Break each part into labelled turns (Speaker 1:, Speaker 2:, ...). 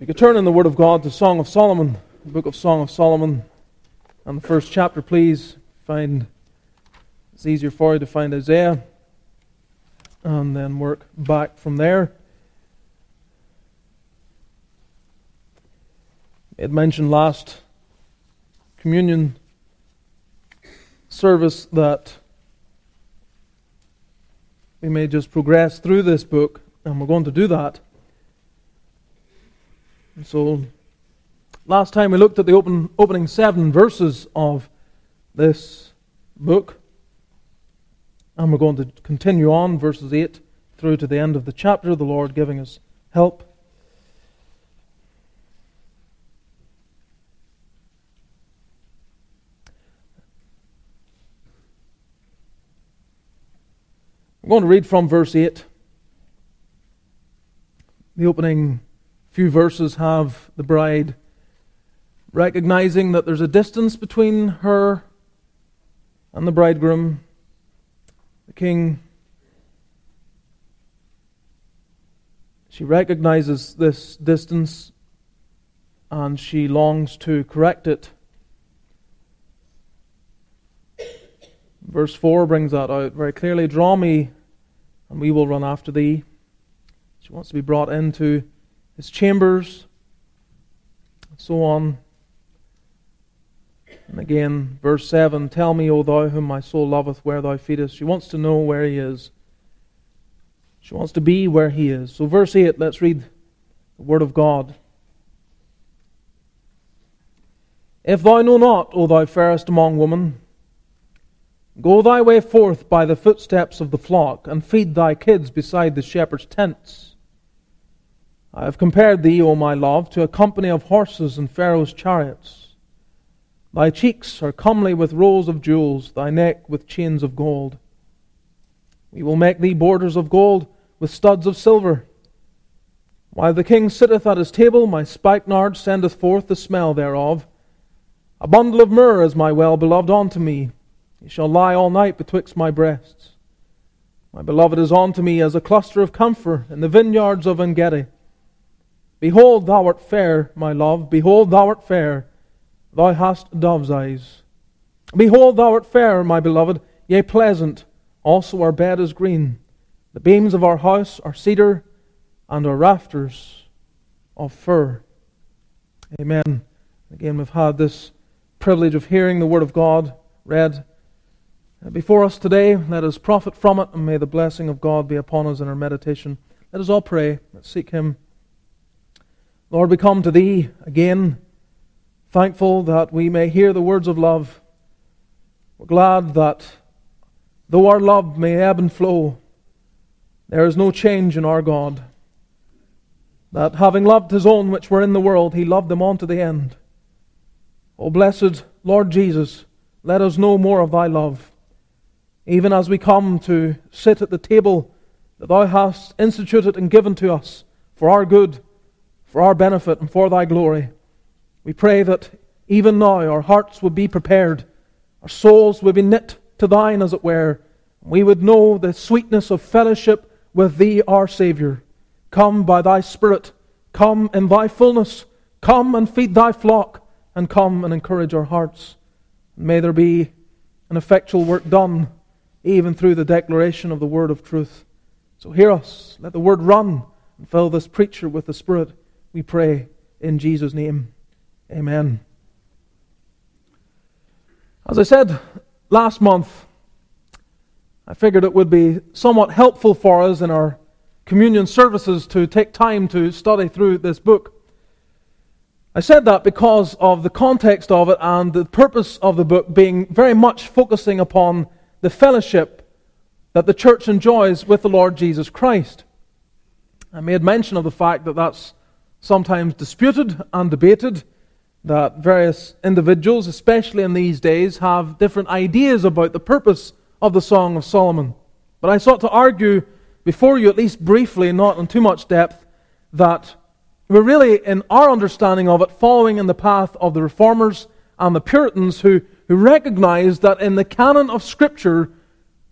Speaker 1: You could turn in the Word of God to Song of Solomon, the book of Song of Solomon, and the first chapter, please. Find it's easier for you to find Isaiah, and then work back from there. It mentioned last communion service that we may just progress through this book, and we're going to do that. So, last time we looked at the open, opening seven verses of this book, and we're going to continue on, verses 8 through to the end of the chapter, the Lord giving us help. I'm going to read from verse 8. The opening few verses have the bride recognizing that there's a distance between her and the bridegroom, the king. She recognizes this distance and she longs to correct it. Verse 4 brings that out very clearly Draw me, and we will run after thee. She wants to be brought into his chambers, and so on. And again, verse 7 Tell me, O thou whom my soul loveth, where thou feedest. She wants to know where he is. She wants to be where he is. So, verse 8, let's read the word of God. If thou know not, O thou fairest among women, go thy way forth by the footsteps of the flock, and feed thy kids beside the shepherd's tents. I have compared thee, O my love, to a company of horses and Pharaoh's chariots. Thy cheeks are comely with rows of jewels, thy neck with chains of gold. We will make thee borders of gold with studs of silver. While the king sitteth at his table, my spikenard sendeth forth the smell thereof. A bundle of myrrh is my well beloved unto me. He shall lie all night betwixt my breasts. My beloved is unto me as a cluster of camphor in the vineyards of Engedi. Behold, thou art fair, my love. Behold, thou art fair. Thou hast dove's eyes. Behold, thou art fair, my beloved, yea, pleasant. Also, our bed is green. The beams of our house are cedar, and our rafters of fir. Amen. Again, we've had this privilege of hearing the Word of God read uh, before us today. Let us profit from it, and may the blessing of God be upon us in our meditation. Let us all pray. Let's seek Him. Lord, we come to Thee again, thankful that we may hear the words of love. We're glad that though our love may ebb and flow, there is no change in our God. That having loved His own which were in the world, He loved them on to the end. O blessed Lord Jesus, let us know more of Thy love, even as we come to sit at the table that Thou hast instituted and given to us for our good for our benefit and for thy glory. We pray that even now our hearts would be prepared, our souls would be knit to thine, as it were. We would know the sweetness of fellowship with thee, our Saviour. Come by thy Spirit, come in thy fullness, come and feed thy flock, and come and encourage our hearts. May there be an effectual work done, even through the declaration of the word of truth. So hear us, let the word run, and fill this preacher with the Spirit. We pray in Jesus' name. Amen. As I said last month, I figured it would be somewhat helpful for us in our communion services to take time to study through this book. I said that because of the context of it and the purpose of the book being very much focusing upon the fellowship that the church enjoys with the Lord Jesus Christ. I made mention of the fact that that's sometimes disputed and debated, that various individuals, especially in these days, have different ideas about the purpose of the Song of Solomon. But I sought to argue before you, at least briefly, not in too much depth, that we're really, in our understanding of it, following in the path of the Reformers and the Puritans who, who recognized that in the canon of Scripture,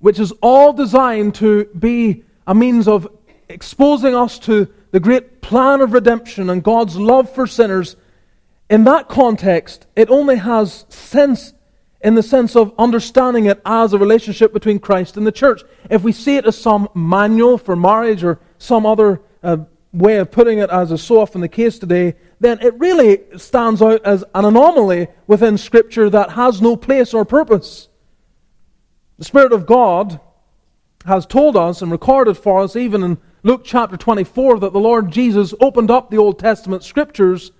Speaker 1: which is all designed to be a means of exposing us to the great plan of redemption and God's love for sinners, in that context, it only has sense in the sense of understanding it as a relationship between Christ and the church. If we see it as some manual for marriage or some other uh, way of putting it, as is so often the case today, then it really stands out as an anomaly within Scripture that has no place or purpose. The Spirit of God has told us and recorded for us, even in Luke chapter 24, that the Lord Jesus opened up the Old Testament Scriptures,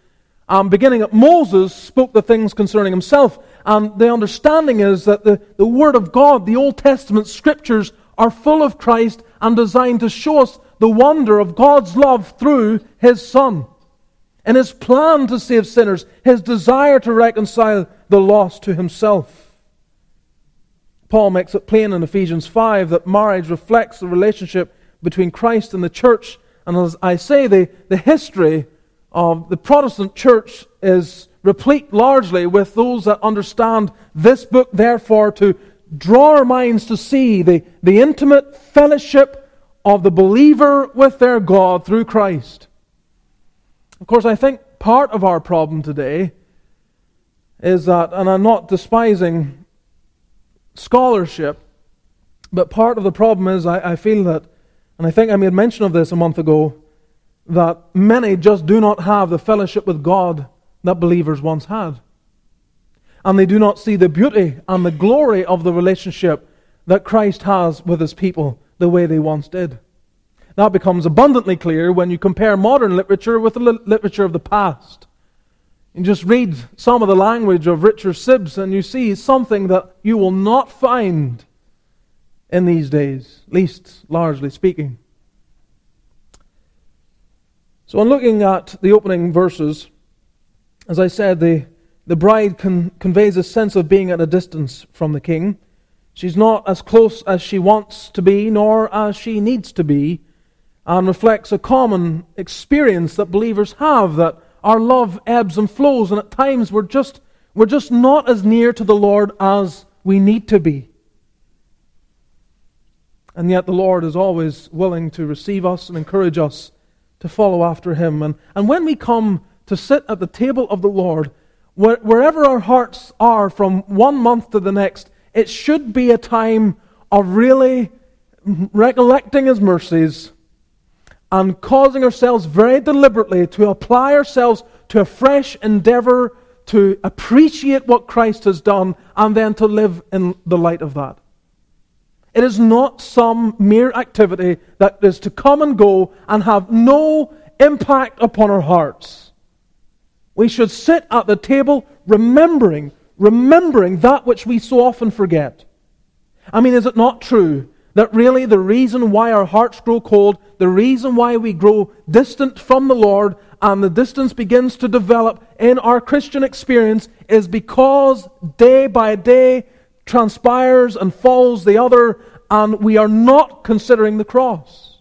Speaker 1: um, beginning at Moses, spoke the things concerning himself. And the understanding is that the, the Word of God, the Old Testament Scriptures, are full of Christ and designed to show us the wonder of God's love through His Son. And His plan to save sinners, His desire to reconcile the lost to Himself. Paul makes it plain in Ephesians 5 that marriage reflects the relationship between Christ and the church. And as I say, the, the history of the Protestant church is replete largely with those that understand this book, therefore, to draw our minds to see the, the intimate fellowship of the believer with their God through Christ. Of course, I think part of our problem today is that, and I'm not despising scholarship, but part of the problem is I, I feel that, and I think I made mention of this a month ago, that many just do not have the fellowship with God that believers once had. And they do not see the beauty and the glory of the relationship that Christ has with his people the way they once did. That becomes abundantly clear when you compare modern literature with the literature of the past. You just read some of the language of Richard Sibbes and you see something that you will not find in these days, least largely speaking. So, in looking at the opening verses, as I said, the, the bride con- conveys a sense of being at a distance from the king. She's not as close as she wants to be, nor as she needs to be, and reflects a common experience that believers have that our love ebbs and flows, and at times we're just, we're just not as near to the Lord as we need to be. And yet the Lord is always willing to receive us and encourage us to follow after Him. And, and when we come to sit at the table of the Lord, where, wherever our hearts are from one month to the next, it should be a time of really recollecting His mercies and causing ourselves very deliberately to apply ourselves to a fresh endeavor to appreciate what Christ has done and then to live in the light of that. It is not some mere activity that is to come and go and have no impact upon our hearts. We should sit at the table remembering, remembering that which we so often forget. I mean, is it not true that really the reason why our hearts grow cold, the reason why we grow distant from the Lord, and the distance begins to develop in our Christian experience is because day by day transpires and falls the other, and we are not considering the cross.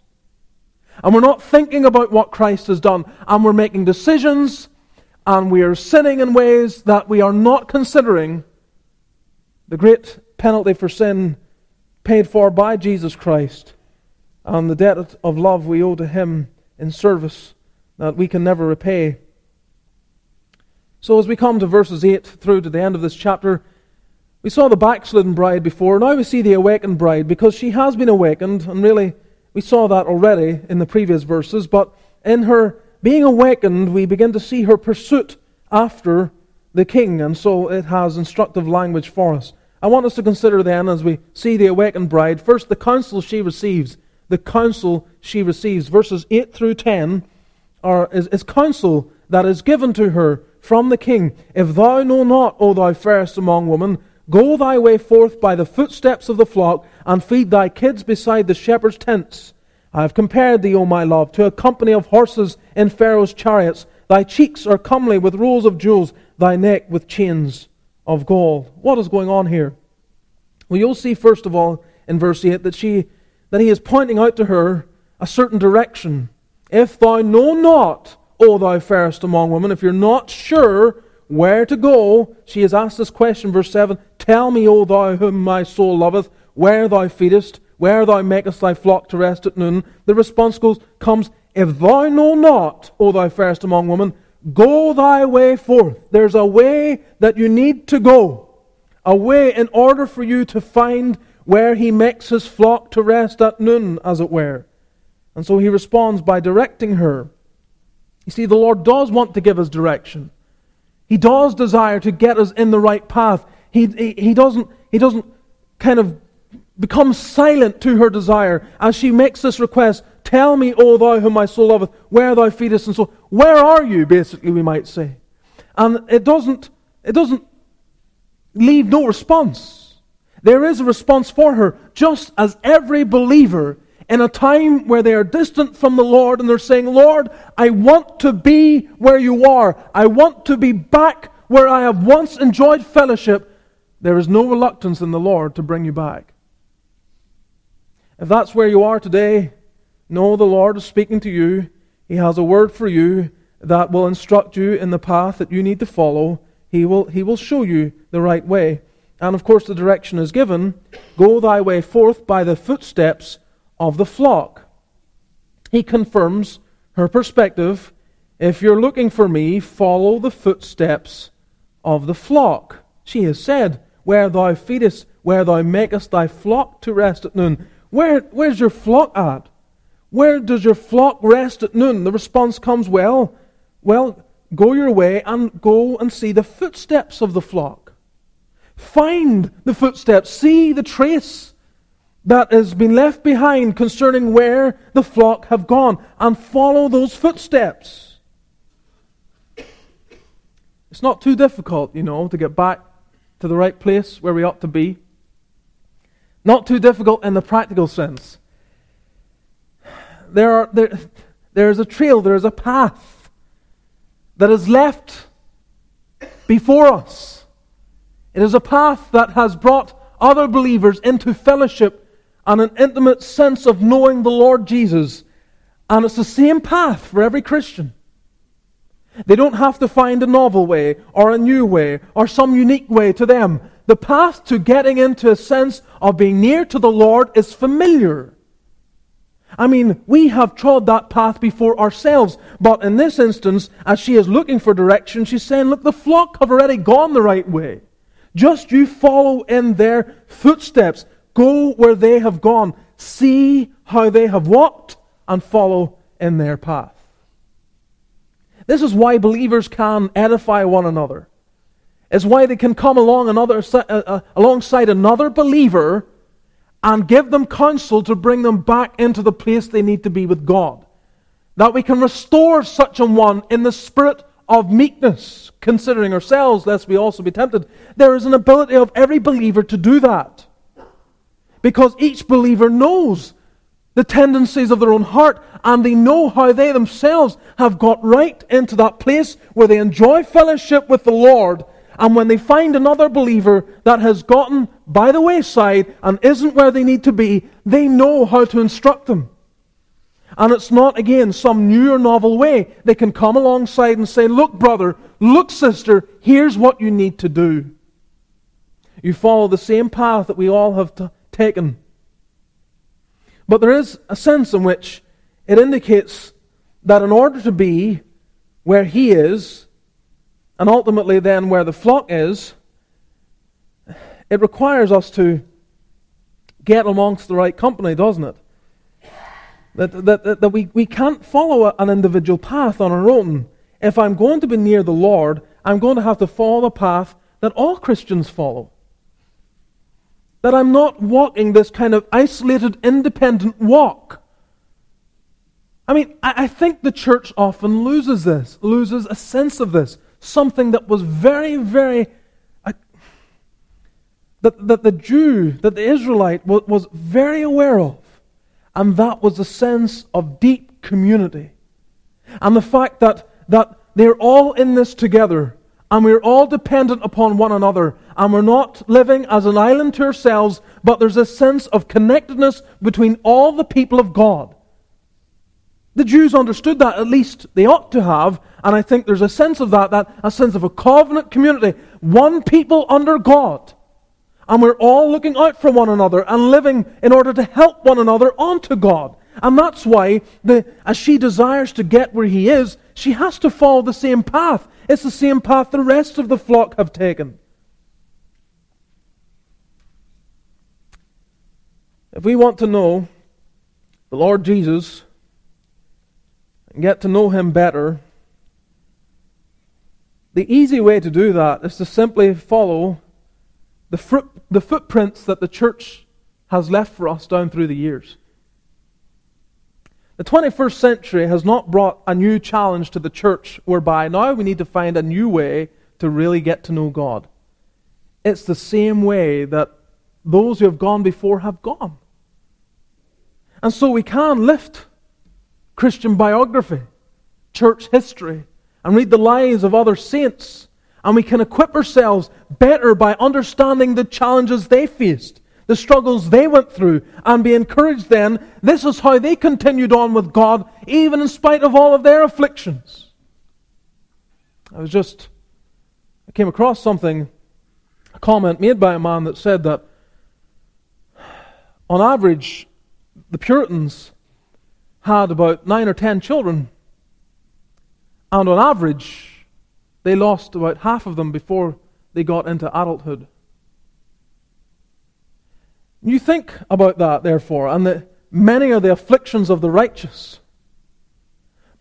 Speaker 1: And we're not thinking about what Christ has done, and we're making decisions, and we are sinning in ways that we are not considering the great penalty for sin paid for by Jesus Christ and the debt of love we owe to Him in service that we can never repay. So, as we come to verses 8 through to the end of this chapter, we saw the backslidden bride before. Now we see the awakened bride because she has been awakened, and really we saw that already in the previous verses. But in her being awakened, we begin to see her pursuit after the king, and so it has instructive language for us. I want us to consider then, as we see the awakened bride, first the counsel she receives. The counsel she receives. Verses 8 through 10 are, is, is counsel that is given to her from the king. If thou know not, O thou fairest among women, go thy way forth by the footsteps of the flock, and feed thy kids beside the shepherd's tents. I have compared thee, O my love, to a company of horses in Pharaoh's chariots. Thy cheeks are comely with rows of jewels, thy neck with chains of gold. What is going on here? Well, you'll see, first of all, in verse 8, that, she, that he is pointing out to her a certain direction. If thou know not, O thou fairest among women, if you're not sure where to go, she has asked this question, verse 7 Tell me, O thou whom my soul loveth, where thou feedest, where thou makest thy flock to rest at noon. The response goes, comes, If thou know not, O thou fairest among women, go thy way forth. There's a way that you need to go. A way in order for you to find where he makes his flock to rest at noon, as it were. And so he responds by directing her. You see, the Lord does want to give us direction. He does desire to get us in the right path. He, he, he, doesn't, he doesn't kind of become silent to her desire as she makes this request Tell me, O thou whom my soul loveth, where thou feedest, and so where are you, basically, we might say. And it doesn't, it doesn't leave no response. There is a response for her, just as every believer in a time where they are distant from the Lord and they're saying, Lord, I want to be where you are. I want to be back where I have once enjoyed fellowship. There is no reluctance in the Lord to bring you back. If that's where you are today, know the Lord is speaking to you. He has a word for you that will instruct you in the path that you need to follow. He will, he will show you the right way. And of course, the direction is given Go thy way forth by the footsteps of the flock. He confirms her perspective. If you're looking for me, follow the footsteps of the flock. She has said, Where thou feedest, where thou makest thy flock to rest at noon. Where, where's your flock at? Where does your flock rest at noon? The response comes, Well, well, go your way and go and see the footsteps of the flock. Find the footsteps, see the trace that has been left behind concerning where the flock have gone and follow those footsteps. It's not too difficult, you know, to get back to the right place where we ought to be. Not too difficult in the practical sense. There, are, there, there is a trail, there is a path that is left before us. It is a path that has brought other believers into fellowship and an intimate sense of knowing the Lord Jesus. And it's the same path for every Christian. They don't have to find a novel way or a new way or some unique way to them. The path to getting into a sense of being near to the Lord is familiar. I mean, we have trod that path before ourselves, but in this instance, as she is looking for direction, she's saying, Look, the flock have already gone the right way. Just you follow in their footsteps. Go where they have gone. See how they have walked and follow in their path. This is why believers can edify one another. It's why they can come along another, uh, uh, alongside another believer and give them counsel to bring them back into the place they need to be with God. That we can restore such a one in the spirit of meekness, considering ourselves, lest we also be tempted. There is an ability of every believer to do that. Because each believer knows the tendencies of their own heart and they know how they themselves have got right into that place where they enjoy fellowship with the Lord. And when they find another believer that has gotten by the wayside and isn't where they need to be, they know how to instruct them. And it's not, again, some new or novel way. They can come alongside and say, Look, brother, look, sister, here's what you need to do. You follow the same path that we all have to taken. But there is a sense in which it indicates that in order to be where he is, and ultimately then where the flock is, it requires us to get amongst the right company, doesn't it? That, that, that, that we, we can't follow an individual path on our own. If I'm going to be near the Lord, I'm going to have to follow the path that all Christians follow. That I'm not walking this kind of isolated, independent walk. I mean, I, I think the church often loses this, loses a sense of this. Something that was very, very. Uh, that, that the Jew, that the Israelite was, was very aware of. And that was a sense of deep community. And the fact that, that they're all in this together and we're all dependent upon one another, and we're not living as an island to ourselves, but there's a sense of connectedness between all the people of God. The Jews understood that, at least they ought to have, and I think there's a sense of that, that a sense of a covenant community, one people under God. And we're all looking out for one another and living in order to help one another onto God. And that's why, the, as she desires to get where he is, she has to follow the same path. It's the same path the rest of the flock have taken. If we want to know the Lord Jesus and get to know him better, the easy way to do that is to simply follow the, the footprints that the church has left for us down through the years. The 21st century has not brought a new challenge to the church whereby now we need to find a new way to really get to know God. It's the same way that those who have gone before have gone. And so we can lift Christian biography, church history, and read the lives of other saints. And we can equip ourselves better by understanding the challenges they faced, the struggles they went through, and be encouraged then. This is how they continued on with God, even in spite of all of their afflictions. I was just, I came across something, a comment made by a man that said that on average, the Puritans had about nine or ten children, and on average, they lost about half of them before they got into adulthood. You think about that, therefore, and that many are the afflictions of the righteous,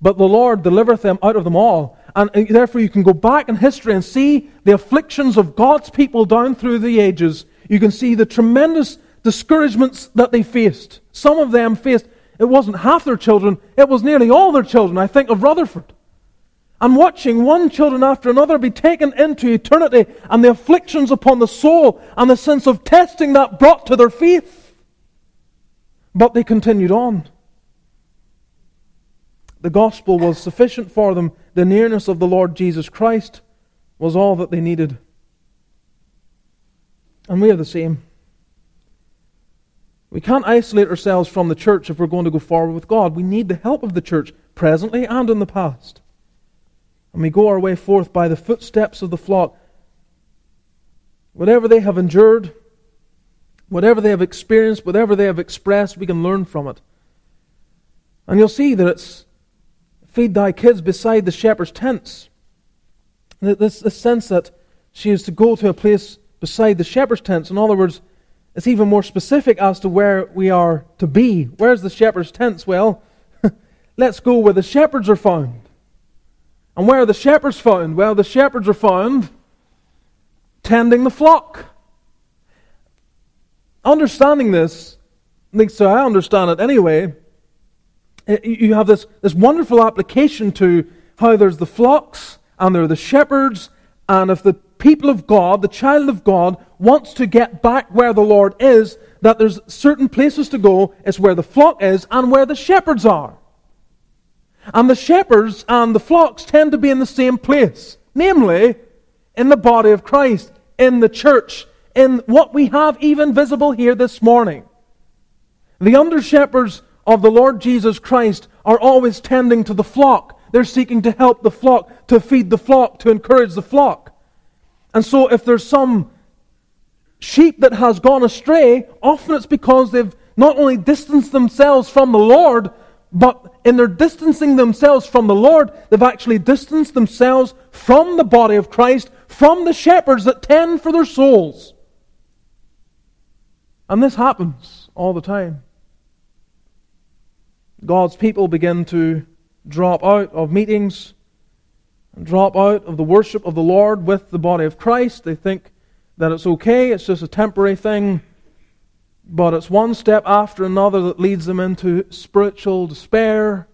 Speaker 1: but the Lord delivereth them out of them all. And uh, therefore, you can go back in history and see the afflictions of God's people down through the ages. You can see the tremendous discouragements that they faced. Some of them faced, it wasn't half their children, it was nearly all their children. I think of Rutherford. And watching one children after another be taken into eternity and the afflictions upon the soul and the sense of testing that brought to their faith. But they continued on. The gospel was sufficient for them. The nearness of the Lord Jesus Christ was all that they needed. And we are the same. We can't isolate ourselves from the church if we're going to go forward with God. We need the help of the church, presently and in the past. And we go our way forth by the footsteps of the flock. Whatever they have endured, whatever they have experienced, whatever they have expressed, we can learn from it. And you'll see that it's feed thy kids beside the shepherd's tents. This, this sense that she is to go to a place beside the shepherd's tents. In other words, it's even more specific as to where we are to be. Where's the shepherd's tents? Well, let's go where the shepherds are found. And where are the shepherds found? Well, the shepherds are found tending the flock. Understanding this, at least so I understand it anyway, eh, you have this, this wonderful application to how there's the flocks and there are the shepherds, and if the people of God, the child of God, wants to get back where the Lord is, that there's certain places to go. It's where the flock is and where the shepherds are. And the shepherds and the flocks tend to be in the same place, namely, in the body of Christ, in the church, in what we have even visible here this morning. The under shepherds of the Lord Jesus Christ are always tending to the flock. They're seeking to help the flock, to feed the flock, to encourage the flock. And so, if there's some sheep that has gone astray, often it's because they've not only distanced themselves from the Lord, but in their distancing themselves from the Lord, they've actually distanced themselves from the body of Christ, from the shepherds that tend for their souls. And this happens all the time. God's people begin to drop out of meetings and drop out of the worship of the Lord with the body of Christ. They think that it's okay, it's just a temporary thing, but it's one step after another that leads them into spiritual despair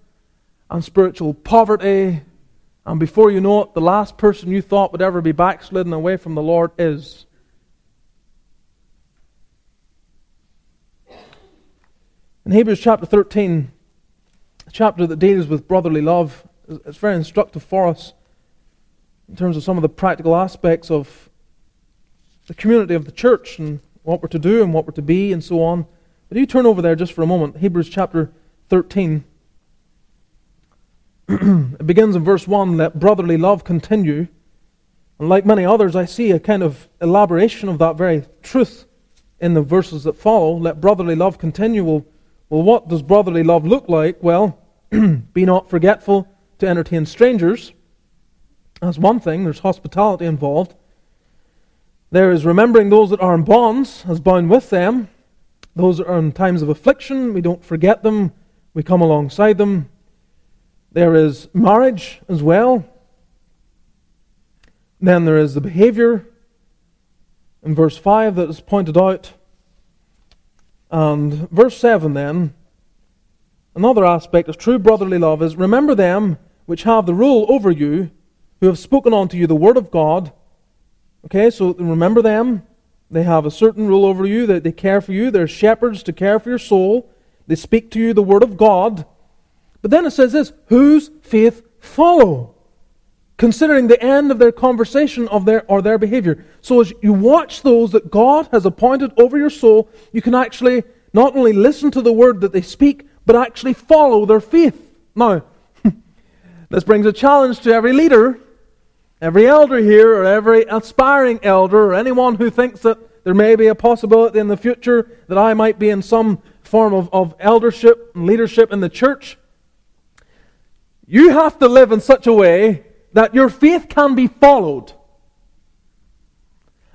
Speaker 1: and spiritual poverty. And before you know it, the last person you thought would ever be backslidden away from the Lord is. In Hebrews chapter 13, a chapter that deals with brotherly love, it's very instructive for us in terms of some of the practical aspects of the community of the church and what we're to do and what we're to be and so on. But if you turn over there just for a moment, Hebrews chapter 13. it begins in verse 1 let brotherly love continue. And like many others, I see a kind of elaboration of that very truth in the verses that follow. Let brotherly love continue will, Well, what does brotherly love look like? Well, be not forgetful to entertain strangers. That's one thing. There's hospitality involved. There is remembering those that are in bonds as bound with them. Those that are in times of affliction, we don't forget them, we come alongside them. There is marriage as well. Then there is the behavior in verse 5 that is pointed out. And verse 7 then, another aspect of true brotherly love is remember them which have the rule over you, who have spoken unto you the word of God Okay, so remember them. They have a certain rule over you, they, they care for you. They're shepherds to care for your soul. They speak to you the word of God. But then it says this whose faith follow? Considering the end of their conversation of their or their behavior. So as you watch those that God has appointed over your soul, you can actually not only listen to the word that they speak, but actually follow their faith. Now, this brings a challenge to every leader Every elder here, or every aspiring elder, or anyone who thinks that there may be a possibility in the future that I might be in some form of, of eldership and leadership in the church, you have to live in such a way that your faith can be followed.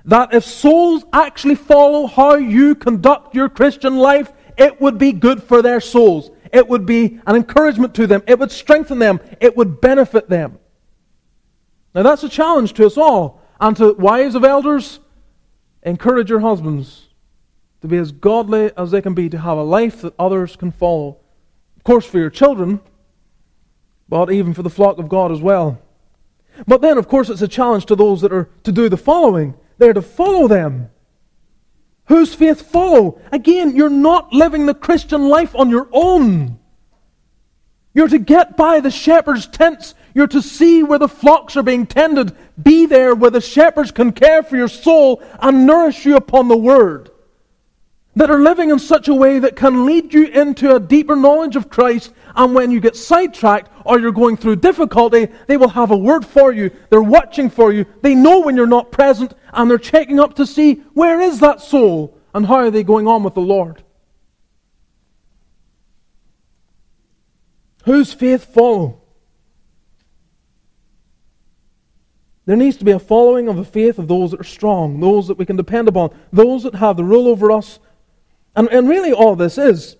Speaker 1: That if souls actually follow how you conduct your Christian life, it would be good for their souls. It would be an encouragement to them. It would strengthen them. It would benefit them. Now, that's a challenge to us all. And to wives of elders, encourage your husbands to be as godly as they can be, to have a life that others can follow. Of course, for your children, but even for the flock of God as well. But then, of course, it's a challenge to those that are to do the following. They're to follow them. Whose faith follow? Again, you're not living the Christian life on your own. You're to get by the shepherd's tents you're to see where the flocks are being tended. Be there where the shepherds can care for your soul and nourish you upon the word. That are living in such a way that can lead you into a deeper knowledge of Christ. And when you get sidetracked or you're going through difficulty, they will have a word for you. They're watching for you. They know when you're not present and they're checking up to see where is that soul and how are they going on with the Lord. Whose faith follow? There needs to be a following of the faith of those that are strong, those that we can depend upon, those that have the rule over us. And, and really, all this is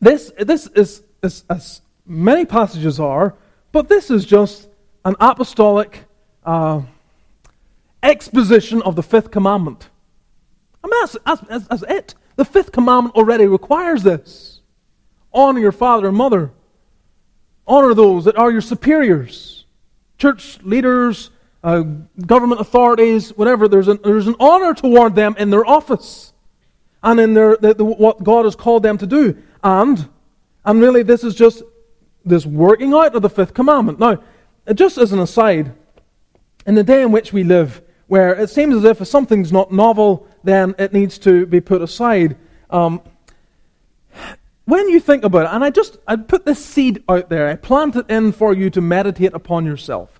Speaker 1: this, this is, is, as many passages are, but this is just an apostolic uh, exposition of the fifth commandment. I mean, that's, that's, that's, it. The fifth commandment already requires this honor your father and mother, honor those that are your superiors, church leaders, uh, government authorities, whatever, there's an, there's an honor toward them in their office and in their, the, the, what God has called them to do. And, and really, this is just this working out of the fifth commandment. Now, just as an aside, in the day in which we live, where it seems as if if something's not novel, then it needs to be put aside. Um, when you think about it, and I just I put this seed out there, I plant it in for you to meditate upon yourself.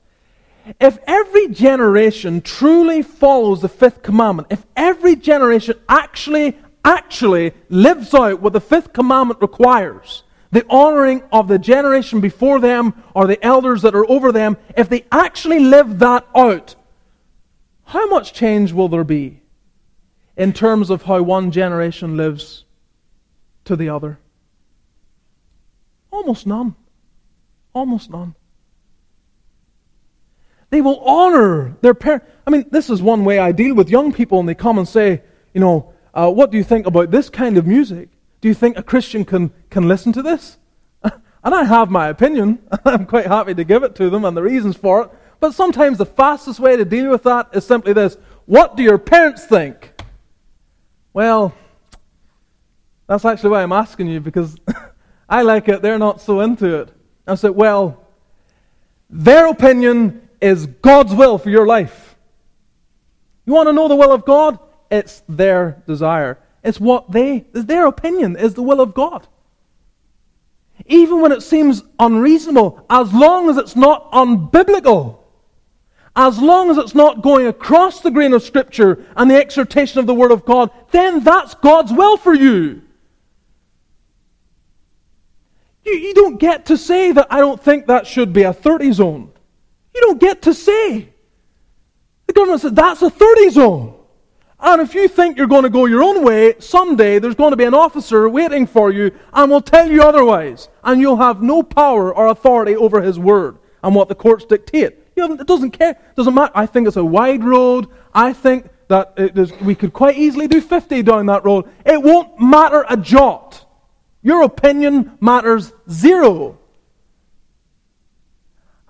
Speaker 1: If every generation truly follows the fifth commandment, if every generation actually, actually lives out what the fifth commandment requires, the honoring of the generation before them or the elders that are over them, if they actually live that out, how much change will there be in terms of how one generation lives to the other? Almost none. Almost none. They will honor their parents. I mean, this is one way I deal with young people, and they come and say, you know, uh, what do you think about this kind of music? Do you think a Christian can, can listen to this? and I have my opinion. I'm quite happy to give it to them and the reasons for it. But sometimes the fastest way to deal with that is simply this What do your parents think? Well, that's actually why I'm asking you because I like it, they're not so into it. I said, Well, their opinion is God's will for your life. You want to know the will of God? It's their desire. It's what they, it's their opinion is the will of God. Even when it seems unreasonable, as long as it's not unbiblical, as long as it's not going across the grain of Scripture and the exhortation of the Word of God, then that's God's will for you. You, you don't get to say that I don't think that should be a 30 zone. You don't get to say. The government said that's a 30 zone. And if you think you're going to go your own way, someday there's going to be an officer waiting for you and will tell you otherwise. And you'll have no power or authority over his word and what the courts dictate. it doesn't care. It doesn't matter. I think it's a wide road. I think that we could quite easily do 50 down that road. It won't matter a jot. Your opinion matters zero.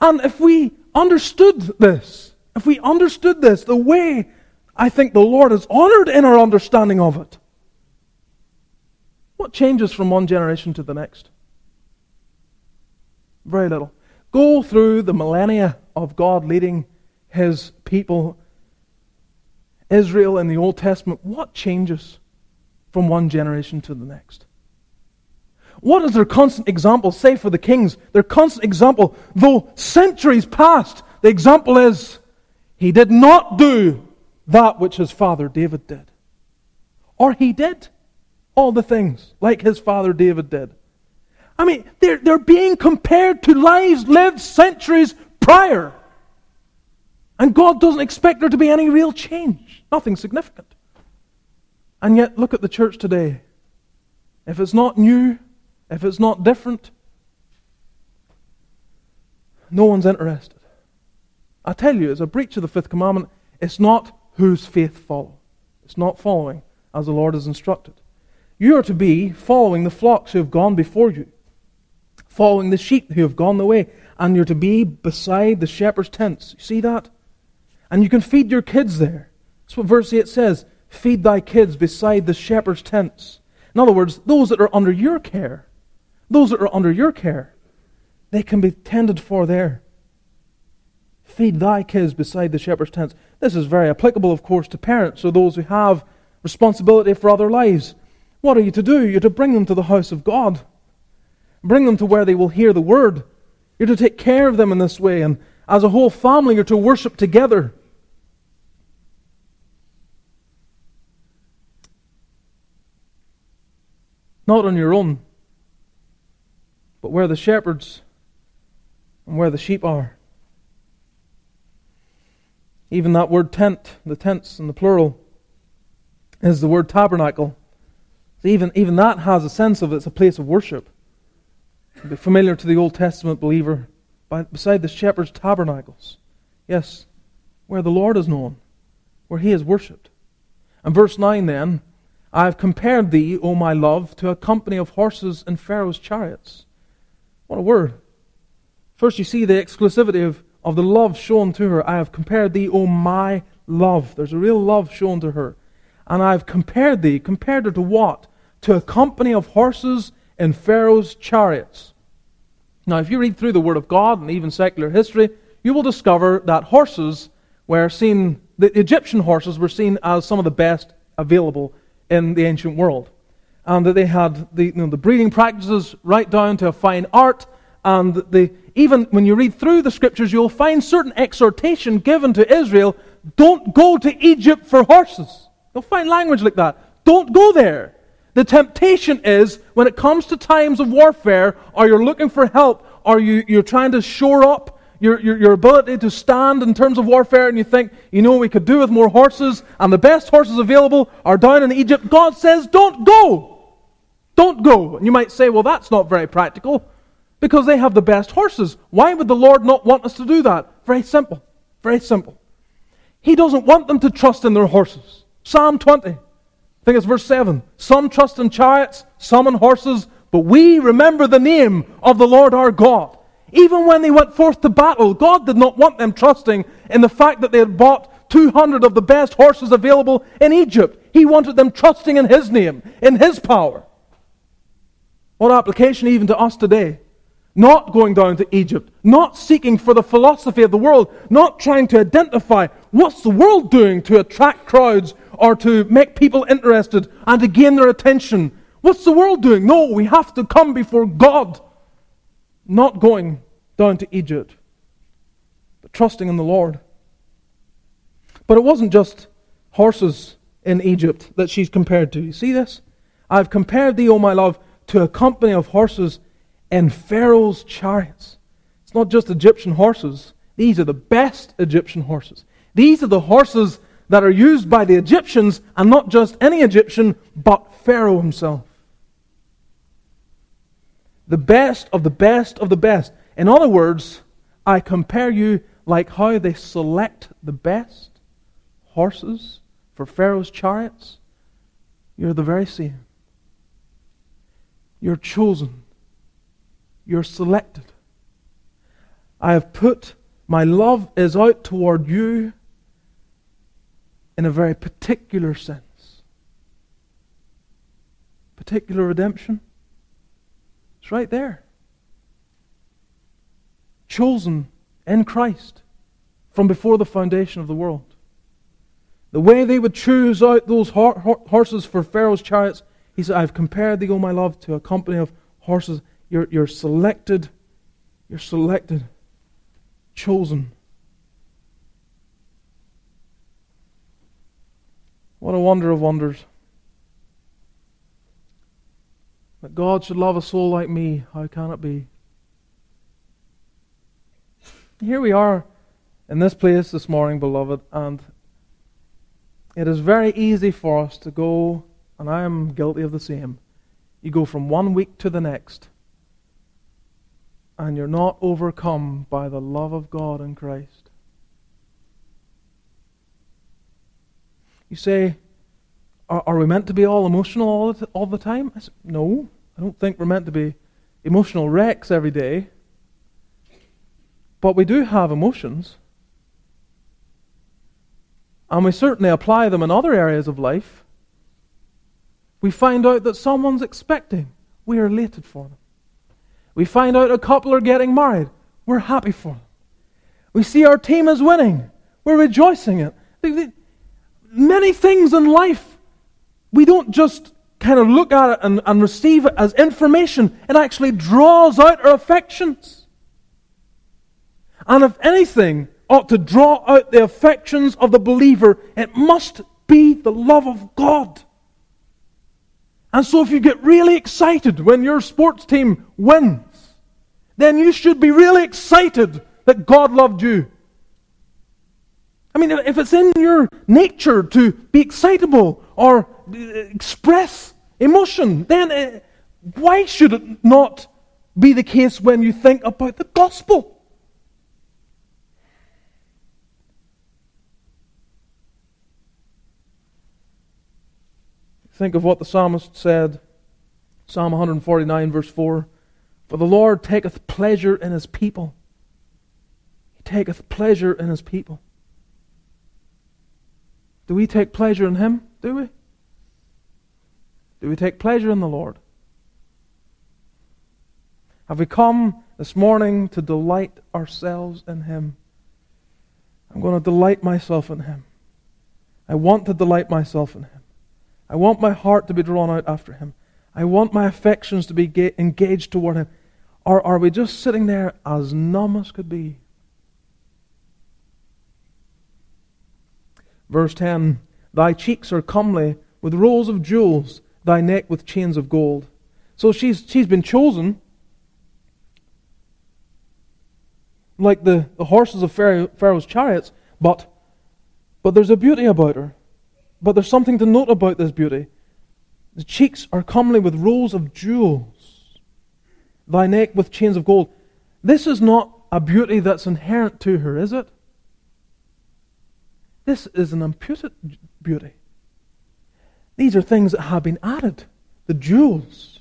Speaker 1: And if we understood this, if we understood this the way I think the Lord is honored in our understanding of it. What changes from one generation to the next? Very little. Go through the millennia of God leading his people, Israel in the Old Testament. What changes from one generation to the next? What is their constant example? Say for the kings, their constant example, though centuries passed, the example is, he did not do that which his father David did. Or he did all the things like his father David did. I mean, they're, they're being compared to lives lived centuries prior. And God doesn't expect there to be any real change, nothing significant. And yet, look at the church today. If it's not new, if it's not different, no one's interested. I tell you, it's a breach of the fifth commandment. It's not whose faith follow. It's not following as the Lord has instructed. You are to be following the flocks who have gone before you, following the sheep who have gone the way, and you're to be beside the shepherd's tents. You see that? And you can feed your kids there. That's what verse 8 says. Feed thy kids beside the shepherd's tents. In other words, those that are under your care, those that are under your care, they can be tended for there. Feed thy kids beside the shepherd's tents. This is very applicable, of course, to parents or those who have responsibility for other lives. What are you to do? You're to bring them to the house of God. Bring them to where they will hear the word. You're to take care of them in this way. And as a whole family, you're to worship together. Not on your own, but where the shepherds and where the sheep are. Even that word tent, the tents in the plural, is the word tabernacle. Even, even that has a sense of it's a place of worship. Be familiar to the Old Testament believer by, beside the shepherd's tabernacles. Yes, where the Lord is known, where he is worshipped. And verse 9 then, I have compared thee, O my love, to a company of horses in Pharaoh's chariots. What a word. First, you see the exclusivity of of the love shown to her. I have compared thee, O my love. There's a real love shown to her. And I have compared thee, compared her to what? To a company of horses in Pharaoh's chariots. Now, if you read through the Word of God and even secular history, you will discover that horses were seen, the Egyptian horses were seen as some of the best available in the ancient world. And that they had the, you know, the breeding practices right down to a fine art, and the, even when you read through the scriptures, you'll find certain exhortation given to Israel don't go to Egypt for horses. You'll find language like that. Don't go there. The temptation is when it comes to times of warfare, or you're looking for help, or you, you're trying to shore up your, your, your ability to stand in terms of warfare, and you think, you know, we could do with more horses, and the best horses available are down in Egypt. God says, don't go. Don't go. And you might say, well, that's not very practical. Because they have the best horses. Why would the Lord not want us to do that? Very simple. Very simple. He doesn't want them to trust in their horses. Psalm 20. I think it's verse 7. Some trust in chariots, some in horses, but we remember the name of the Lord our God. Even when they went forth to battle, God did not want them trusting in the fact that they had bought 200 of the best horses available in Egypt. He wanted them trusting in His name, in His power. What application even to us today? not going down to Egypt, not seeking for the philosophy of the world, not trying to identify what's the world doing to attract crowds or to make people interested and to gain their attention. What's the world doing? No, we have to come before God, not going down to Egypt, but trusting in the Lord. But it wasn't just horses in Egypt that she's compared to. You see this? I've compared thee, O my love, to a company of horses in Pharaoh's chariots. It's not just Egyptian horses, these are the best Egyptian horses. These are the horses that are used by the Egyptians, and not just any Egyptian, but Pharaoh himself. The best of the best of the best. In other words, I compare you like how they select the best horses for Pharaoh's chariots. You're the very same. You're chosen. You're selected. I have put my love is out toward you in a very particular sense. Particular redemption. It's right there. Chosen in Christ from before the foundation of the world. The way they would choose out those horses for Pharaoh's chariots, he said, I've compared thee, O my love, to a company of horses. You're, you're selected. You're selected. Chosen. What a wonder of wonders. That God should love a soul like me, how can it be? Here we are in this place this morning, beloved, and it is very easy for us to go, and I am guilty of the same. You go from one week to the next, and you're not overcome by the love of God in Christ. You say, are, are we meant to be all emotional all the, all the time? I said, no, I don't think we're meant to be emotional wrecks every day. But we do have emotions. And we certainly apply them in other areas of life. We find out that someone's expecting. We are elated for them. We find out a couple are getting married. We're happy for them. We see our team is winning. We're rejoicing it. Many things in life, we don't just kind of look at it and, and receive it as information. It actually draws out our affections. And if anything, ought to draw out the affections of the believer, it must be the love of God. And so, if you get really excited when your sports team wins, then you should be really excited that God loved you. I mean, if it's in your nature to be excitable or uh, express emotion, then uh, why should it not be the case when you think about the gospel? Think of what the psalmist said, Psalm 149, verse 4 For the Lord taketh pleasure in his people. He taketh pleasure in his people. Do we take pleasure in him? Do we? Do we take pleasure in the Lord? Have we come this morning to delight ourselves in Him? I'm going to delight myself in Him. I want to delight myself in Him. I want my heart to be drawn out after Him. I want my affections to be engaged toward Him. Or are we just sitting there as numb as could be? Verse 10 Thy cheeks are comely with rows of jewels, thy neck with chains of gold. So she's, she's been chosen, like the, the horses of Pharaoh, Pharaoh's chariots, but, but there's a beauty about her. But there's something to note about this beauty. The cheeks are comely with rows of jewels, thy neck with chains of gold. This is not a beauty that's inherent to her, is it? This is an imputed beauty. These are things that have been added the jewels,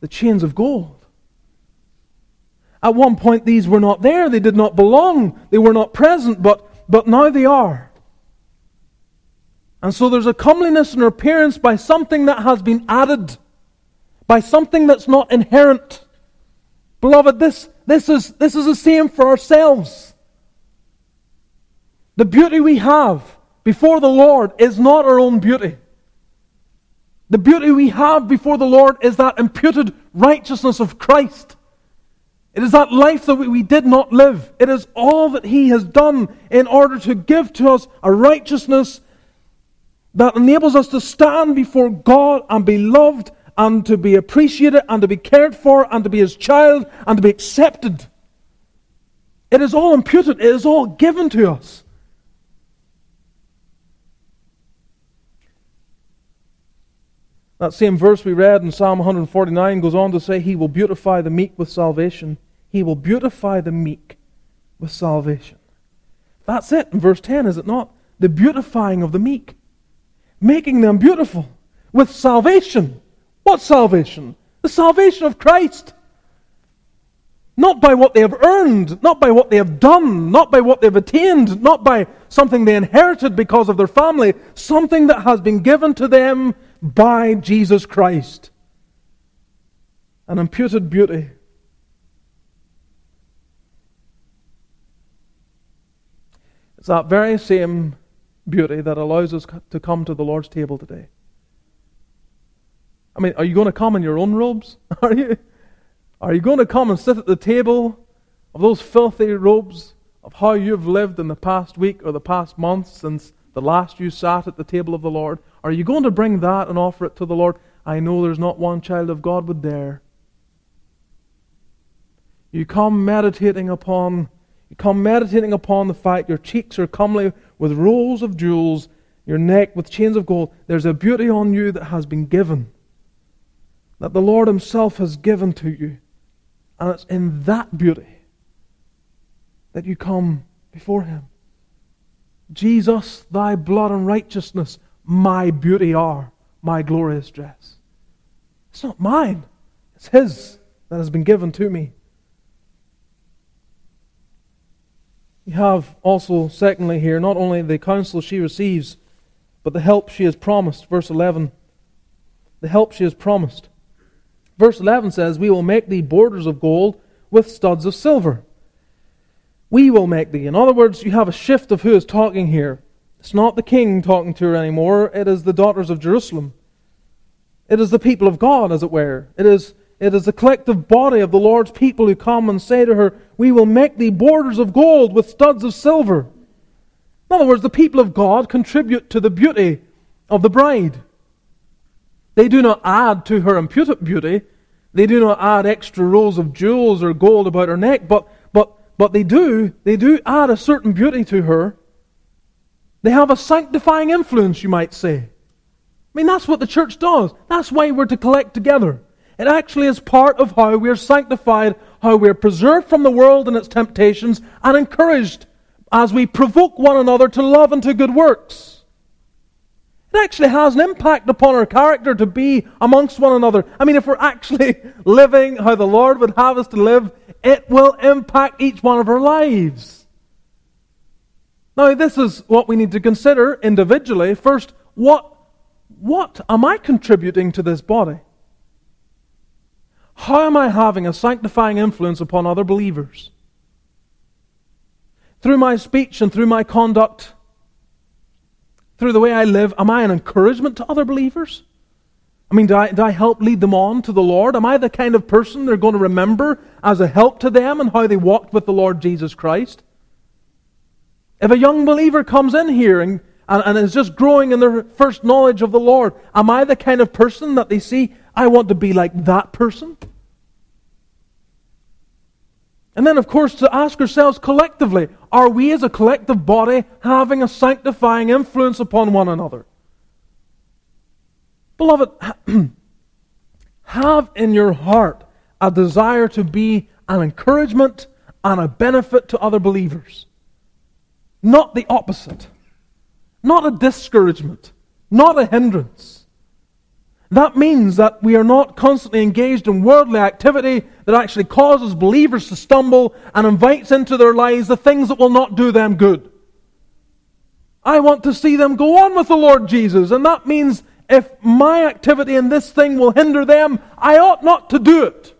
Speaker 1: the chains of gold. At one point, these were not there. They did not belong. They were not present, but, but now they are. And so there's a comeliness in her appearance by something that has been added, by something that's not inherent. Beloved, this, this, is, this is the same for ourselves. The beauty we have before the Lord is not our own beauty. The beauty we have before the Lord is that imputed righteousness of Christ. It is that life that we did not live. It is all that He has done in order to give to us a righteousness that enables us to stand before God and be loved and to be appreciated and to be cared for and to be his child and to be accepted. It is all imputed, it is all given to us. That same verse we read in Psalm 149 goes on to say, He will beautify the meek with salvation. He will beautify the meek with salvation. That's it in verse 10, is it not? The beautifying of the meek. Making them beautiful with salvation. What salvation? The salvation of Christ. Not by what they have earned, not by what they have done, not by what they've attained, not by something they inherited because of their family, something that has been given to them by Jesus Christ. An imputed beauty. It's that very same beauty that allows us to come to the Lord's table today. I mean, are you going to come in your own robes? Are you? Are you going to come and sit at the table of those filthy robes of how you've lived in the past week or the past month since the last you sat at the table of the Lord? Are you going to bring that and offer it to the Lord? I know there's not one child of God would dare. You come meditating upon you come meditating upon the fact your cheeks are comely with rows of jewels, your neck with chains of gold. There's a beauty on you that has been given, that the Lord Himself has given to you. And it's in that beauty that you come before Him. Jesus, thy blood and righteousness, my beauty are, my glorious dress. It's not mine, it's His that has been given to me. You have also, secondly, here, not only the counsel she receives, but the help she has promised. Verse 11. The help she has promised. Verse 11 says, We will make thee borders of gold with studs of silver. We will make thee. In other words, you have a shift of who is talking here. It's not the king talking to her anymore, it is the daughters of Jerusalem. It is the people of God, as it were. It is, it is the collective body of the Lord's people who come and say to her, We will make thee borders of gold with studs of silver. In other words, the people of God contribute to the beauty of the bride. They do not add to her imputed beauty. They do not add extra rows of jewels or gold about her neck, but, but, but they do, they do add a certain beauty to her. They have a sanctifying influence, you might say. I mean, that's what the church does. That's why we're to collect together. It actually is part of how we're sanctified, how we're preserved from the world and its temptations, and encouraged as we provoke one another to love and to good works. It actually has an impact upon our character to be amongst one another. I mean, if we're actually living how the Lord would have us to live, it will impact each one of our lives. Now, this is what we need to consider individually. First, what, what am I contributing to this body? How am I having a sanctifying influence upon other believers? Through my speech and through my conduct, through the way I live, am I an encouragement to other believers? I mean, do I, do I help lead them on to the Lord? Am I the kind of person they're going to remember as a help to them and how they walked with the Lord Jesus Christ? If a young believer comes in here and, and, and is just growing in their first knowledge of the Lord, am I the kind of person that they see, I want to be like that person? And then, of course, to ask ourselves collectively are we as a collective body having a sanctifying influence upon one another? Beloved, have in your heart a desire to be an encouragement and a benefit to other believers. Not the opposite. Not a discouragement. Not a hindrance. That means that we are not constantly engaged in worldly activity that actually causes believers to stumble and invites into their lives the things that will not do them good. I want to see them go on with the Lord Jesus, and that means if my activity in this thing will hinder them, I ought not to do it.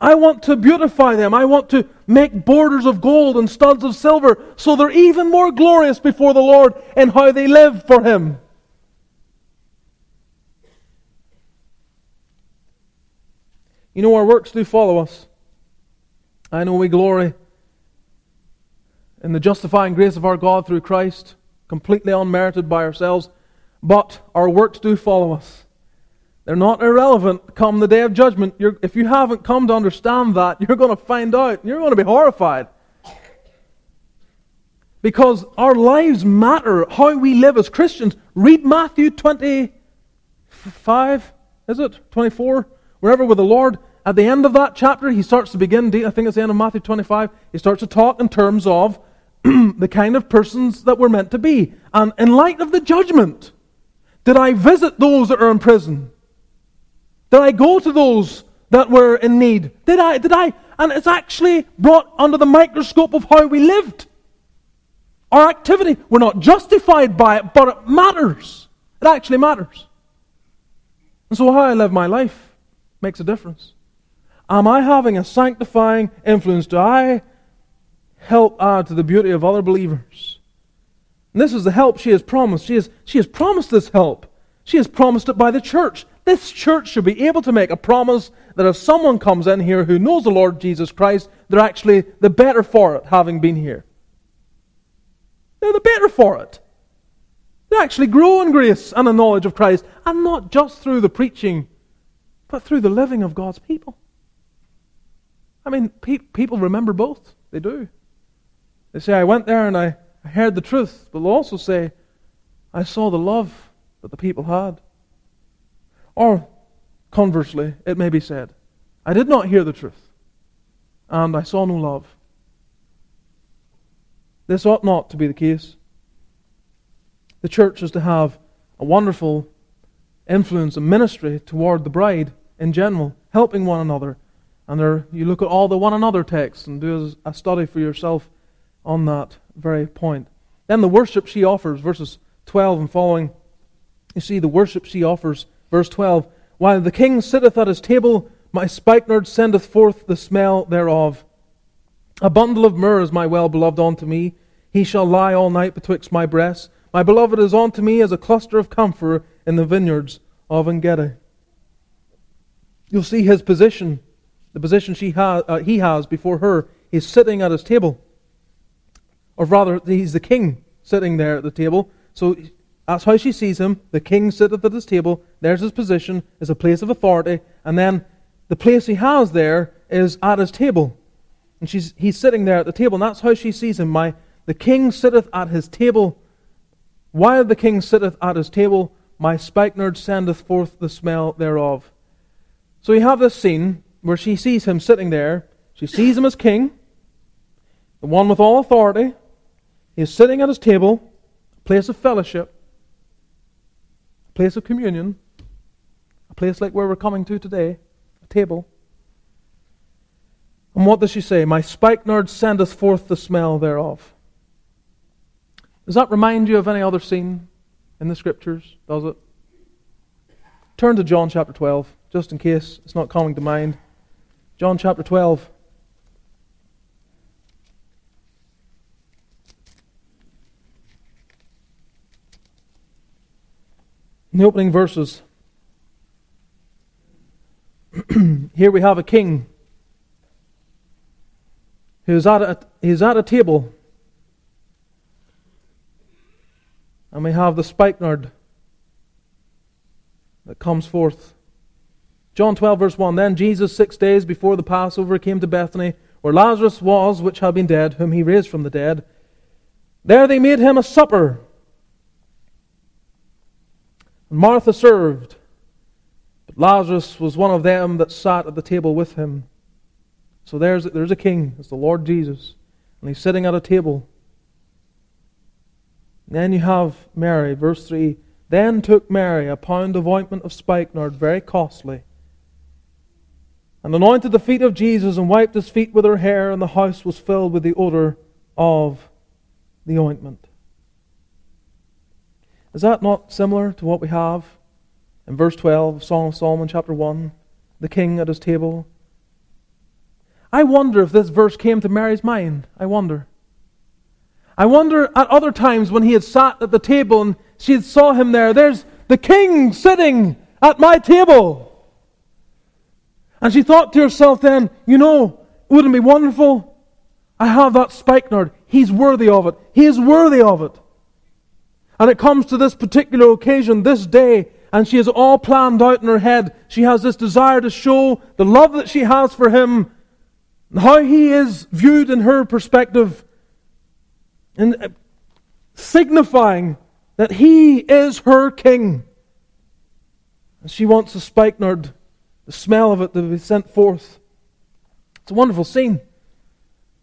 Speaker 1: I want to beautify them. I want to make borders of gold and studs of silver so they're even more glorious before the Lord in how they live for Him. You know, our works do follow us. I know we glory in the justifying grace of our God through Christ, completely unmerited by ourselves, but our works do follow us. They're not irrelevant come the day of judgment. You're, if you haven't come to understand that, you're going to find out. You're going to be horrified. Because our lives matter, how we live as Christians. Read Matthew 25, is it? 24? Wherever with the Lord. At the end of that chapter, he starts to begin, I think it's the end of Matthew 25, he starts to talk in terms of the kind of persons that we're meant to be. And in light of the judgment, did I visit those that are in prison? Did I go to those that were in need? Did I? Did I? And it's actually brought under the microscope of how we lived. Our activity, we're not justified by it, but it matters. It actually matters. And so, how I live my life makes a difference. Am I having a sanctifying influence? Do I help add to the beauty of other believers? And this is the help she has promised. She has, she has promised this help. She has promised it by the church. This church should be able to make a promise that if someone comes in here who knows the Lord Jesus Christ, they're actually the better for it, having been here. They're the better for it. They actually grow in grace and in knowledge of Christ, and not just through the preaching, but through the living of God's people. I mean, pe- people remember both. They do. They say, I went there and I, I heard the truth, but they'll also say, I saw the love that the people had. Or, conversely, it may be said, I did not hear the truth, and I saw no love. This ought not to be the case. The church is to have a wonderful influence and ministry toward the bride in general, helping one another. And there, you look at all the one another texts and do a study for yourself on that very point. Then the worship she offers, verses 12 and following. You see, the worship she offers Verse 12 While the king sitteth at his table, my spikenard sendeth forth the smell thereof. A bundle of myrrh is my well beloved unto me. He shall lie all night betwixt my breasts. My beloved is unto me as a cluster of camphor in the vineyards of Engedi. You'll see his position, the position she ha- uh, he has before her. He's sitting at his table. Or rather, he's the king sitting there at the table. So that's how she sees him. The king sitteth at his table. There's his position, is a place of authority. And then the place he has there is at his table. And she's, he's sitting there at the table. And that's how she sees him. My, the king sitteth at his table. While the king sitteth at his table, my spikenard sendeth forth the smell thereof. So you have this scene where she sees him sitting there. She sees him as king, the one with all authority. He is sitting at his table, a place of fellowship a place of communion, a place like where we're coming to today, a table. And what does she say? My spikenard sendeth forth the smell thereof. Does that remind you of any other scene in the scriptures? Does it? Turn to John chapter 12, just in case it's not coming to mind. John chapter 12. In the opening verses, here we have a king who's at a, he's at a table. And we have the spikenard that comes forth. John 12, verse 1 Then Jesus, six days before the Passover, came to Bethany, where Lazarus was, which had been dead, whom he raised from the dead. There they made him a supper And Martha served, but Lazarus was one of them that sat at the table with him. So there's, there's a king, it's the Lord Jesus, and he's sitting at a table. Then you have Mary, verse 3 Then took Mary a pound of ointment of spikenard, very costly, and anointed the feet of Jesus, and wiped his feet with her hair, and the house was filled with the odor of the ointment. Is that not similar to what we have in verse 12 of Song of Solomon, chapter 1? The king at his table. I wonder if this verse came to Mary's mind. I wonder. I wonder at other times when he had sat at the table and she had saw him there. There's the king sitting at my table. And she thought to herself then, you know, wouldn't it be wonderful? I have that spikenard. He's worthy of it. He is worthy of it. And it comes to this particular occasion, this day, and she has all planned out in her head. She has this desire to show the love that she has for him, how he is viewed in her perspective, and uh, signifying that he is her king. And she wants a spikenard, the smell of it to be sent forth. It's a wonderful scene.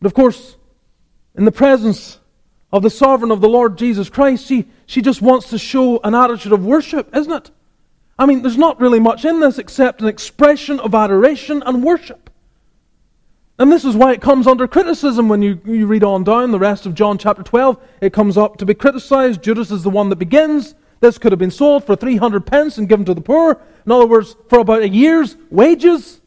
Speaker 1: But of course, in the presence of the sovereign of the Lord Jesus Christ, she, she just wants to show an attitude of worship, isn't it? I mean, there's not really much in this except an expression of adoration and worship. And this is why it comes under criticism when you, you read on down the rest of John chapter 12. It comes up to be criticized. Judas is the one that begins. This could have been sold for 300 pence and given to the poor. In other words, for about a year's wages.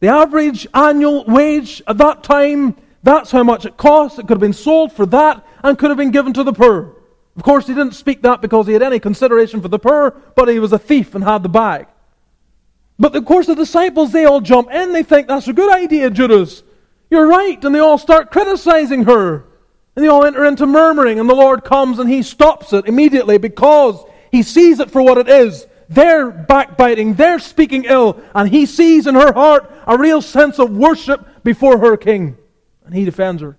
Speaker 1: The average annual wage at that time, that's how much it cost. It could have been sold for that and could have been given to the poor. Of course, he didn't speak that because he had any consideration for the poor, but he was a thief and had the bag. But of course, the disciples, they all jump in. They think, that's a good idea, Judas. You're right. And they all start criticizing her. And they all enter into murmuring. And the Lord comes and he stops it immediately because he sees it for what it is. They're backbiting. They're speaking ill. And he sees in her heart a real sense of worship before her king. And he defends her.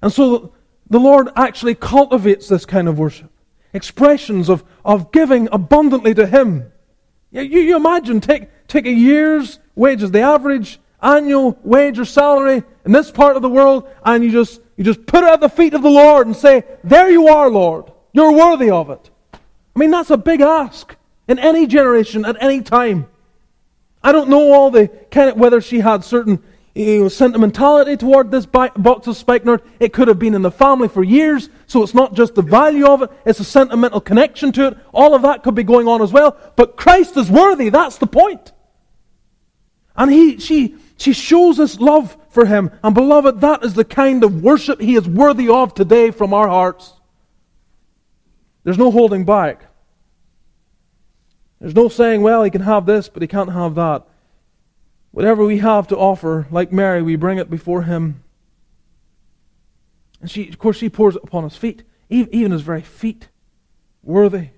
Speaker 1: And so the Lord actually cultivates this kind of worship. Expressions of, of giving abundantly to Him. You, you imagine, take, take a year's wages, the average annual wage or salary in this part of the world, and you just, you just put it at the feet of the Lord and say, There you are, Lord. You're worthy of it. I mean, that's a big ask in any generation at any time. I don't know all the kind of whether she had certain you know, sentimentality toward this box of spikenard. It could have been in the family for years, so it's not just the value of it, it's a sentimental connection to it. All of that could be going on as well. But Christ is worthy, that's the point. And he, she, she shows us love for him. And beloved, that is the kind of worship he is worthy of today from our hearts. There's no holding back. There's no saying, well, he can have this, but he can't have that. Whatever we have to offer, like Mary, we bring it before him. And she, of course, she pours it upon his feet, even his very feet, worthy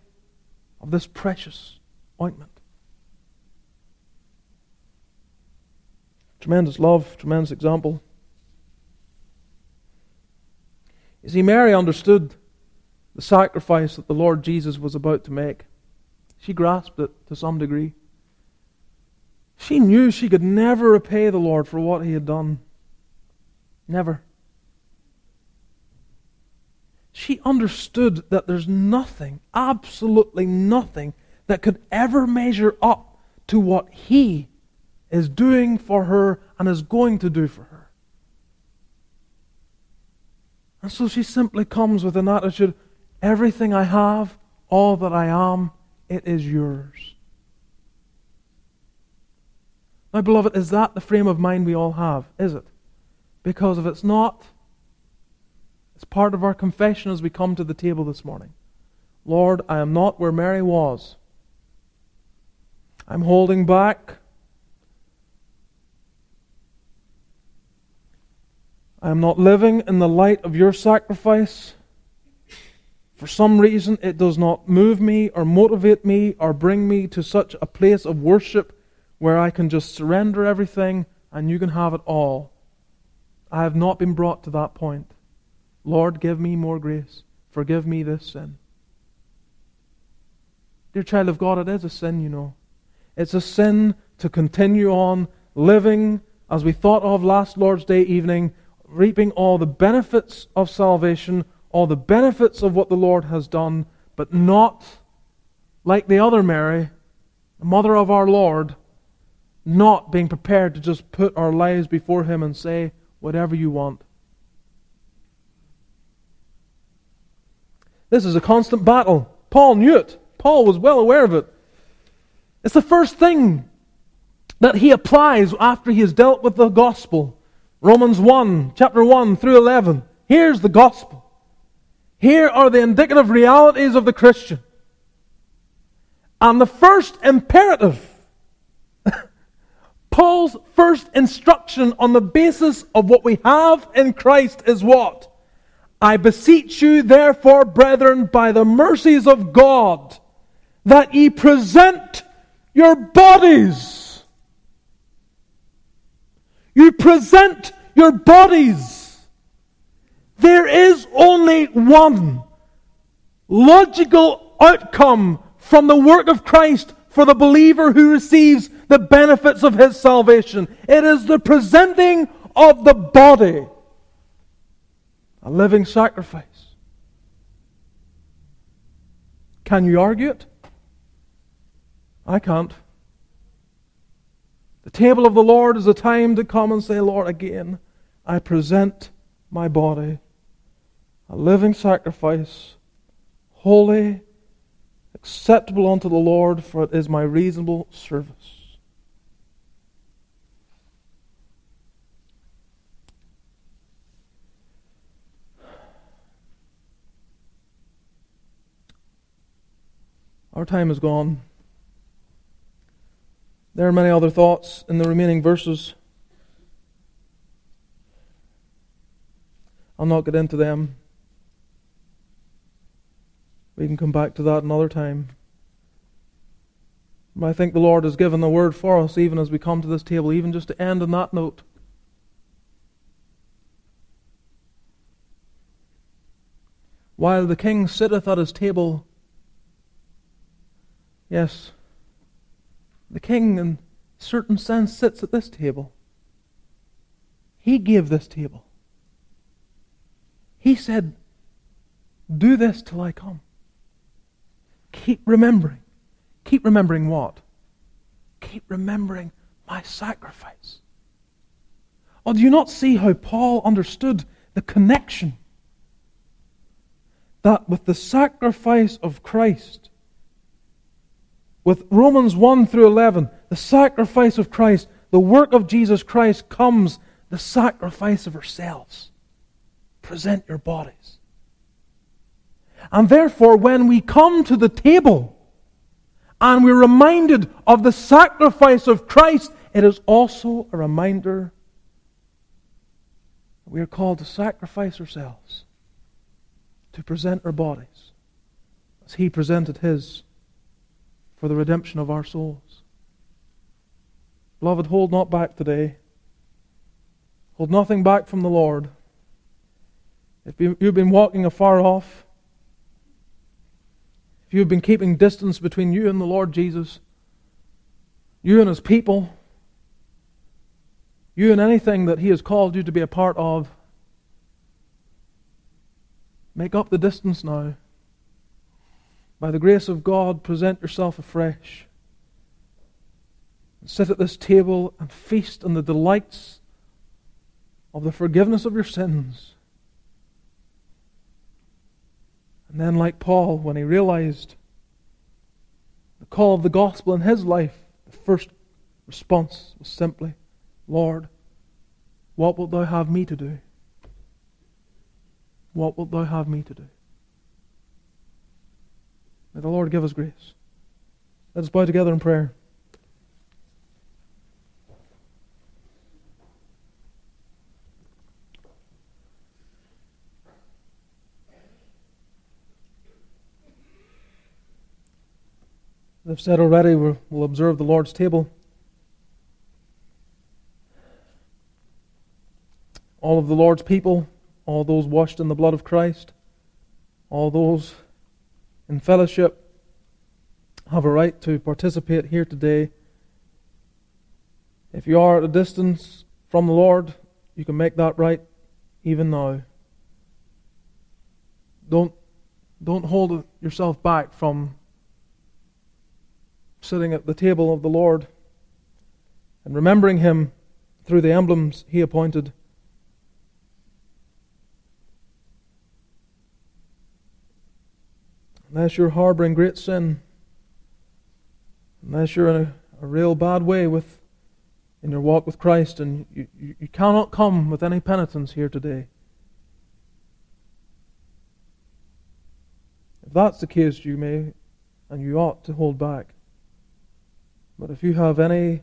Speaker 1: of this precious ointment. Tremendous love, tremendous example. You see, Mary understood the sacrifice that the Lord Jesus was about to make. She grasped it to some degree. She knew she could never repay the Lord for what he had done. Never. She understood that there's nothing, absolutely nothing, that could ever measure up to what he is doing for her and is going to do for her. And so she simply comes with an attitude everything I have, all that I am, it is yours. My beloved, is that the frame of mind we all have? Is it? Because if it's not, it's part of our confession as we come to the table this morning. Lord, I am not where Mary was. I'm holding back. I am not living in the light of your sacrifice. For some reason, it does not move me or motivate me or bring me to such a place of worship where I can just surrender everything and you can have it all. I have not been brought to that point. Lord, give me more grace. Forgive me this sin. Dear child of God, it is a sin, you know. It's a sin to continue on living as we thought of last Lord's Day evening, reaping all the benefits of salvation, all the benefits of what the Lord has done, but not like the other Mary, the mother of our Lord, not being prepared to just put our lives before Him and say, whatever you want. This is a constant battle. Paul knew it. Paul was well aware of it. It's the first thing that he applies after he has dealt with the gospel. Romans 1, chapter 1 through 11. Here's the gospel. Here are the indicative realities of the Christian. And the first imperative Paul's first instruction on the basis of what we have in Christ is what? I beseech you, therefore, brethren, by the mercies of God, that ye present your bodies. You present your bodies. There is only one logical outcome from the work of Christ for the believer who receives the benefits of his salvation. It is the presenting of the body, a living sacrifice. Can you argue it? I can't. The table of the Lord is a time to come and say, Lord, again, I present my body, a living sacrifice, holy acceptable unto the Lord, for it is my reasonable service. Our time is gone. There are many other thoughts in the remaining verses. I'll not get into them. We can come back to that another time. But I think the Lord has given the word for us even as we come to this table, even just to end on that note. While the king sitteth at his table, yes, the king in certain sense sits at this table. He gave this table. He said, Do this till I come. Keep remembering. Keep remembering what? Keep remembering my sacrifice. Or do you not see how Paul understood the connection that with the sacrifice of Christ, with Romans 1 through 11, the sacrifice of Christ, the work of Jesus Christ comes the sacrifice of ourselves. Present your bodies. And therefore, when we come to the table and we're reminded of the sacrifice of Christ, it is also a reminder that we are called to sacrifice ourselves, to present our bodies as He presented His for the redemption of our souls. Beloved, hold not back today. Hold nothing back from the Lord. If you've been walking afar off, if you've been keeping distance between you and the Lord Jesus, you and His people, you and anything that He has called you to be a part of, make up the distance now. By the grace of God, present yourself afresh. Sit at this table and feast on the delights of the forgiveness of your sins And then, like Paul, when he realized the call of the gospel in his life, the first response was simply, Lord, what wilt thou have me to do? What wilt thou have me to do? May the Lord give us grace. Let us bow together in prayer. As I've said already, we'll observe the Lord's table. All of the Lord's people, all those washed in the blood of Christ, all those in fellowship, have a right to participate here today. If you are at a distance from the Lord, you can make that right even now. Don't, don't hold yourself back from sitting at the table of the Lord and remembering him through the emblems he appointed. Unless you're harboring great sin, unless you're in a, a real bad way with in your walk with Christ, and you, you, you cannot come with any penitence here today. If that's the case, you may and you ought to hold back. But if you have any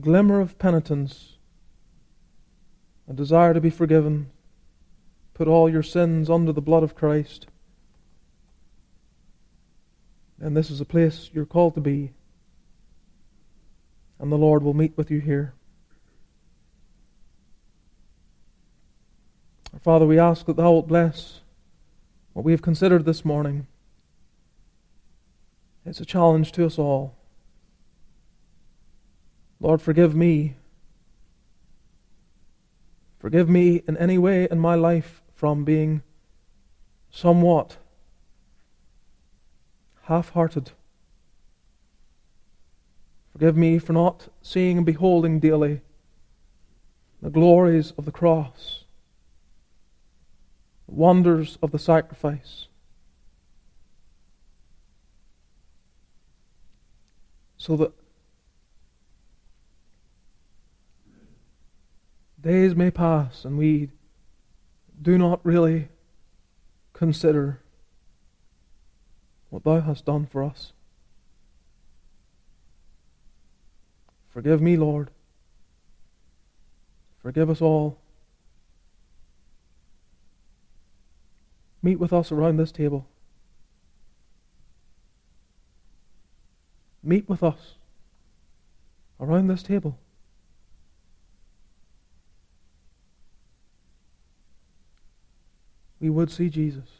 Speaker 1: glimmer of penitence, a desire to be forgiven, put all your sins under the blood of Christ, then this is a place you're called to be. And the Lord will meet with you here. Father, we ask that Thou wilt bless what we have considered this morning. It's a challenge to us all. Lord, forgive me. Forgive me in any way in my life from being somewhat half hearted. Forgive me for not seeing and beholding daily the glories of the cross, the wonders of the sacrifice. So that days may pass and we do not really consider what Thou hast done for us. Forgive me, Lord. Forgive us all. Meet with us around this table. Meet with us around this table. We would see Jesus.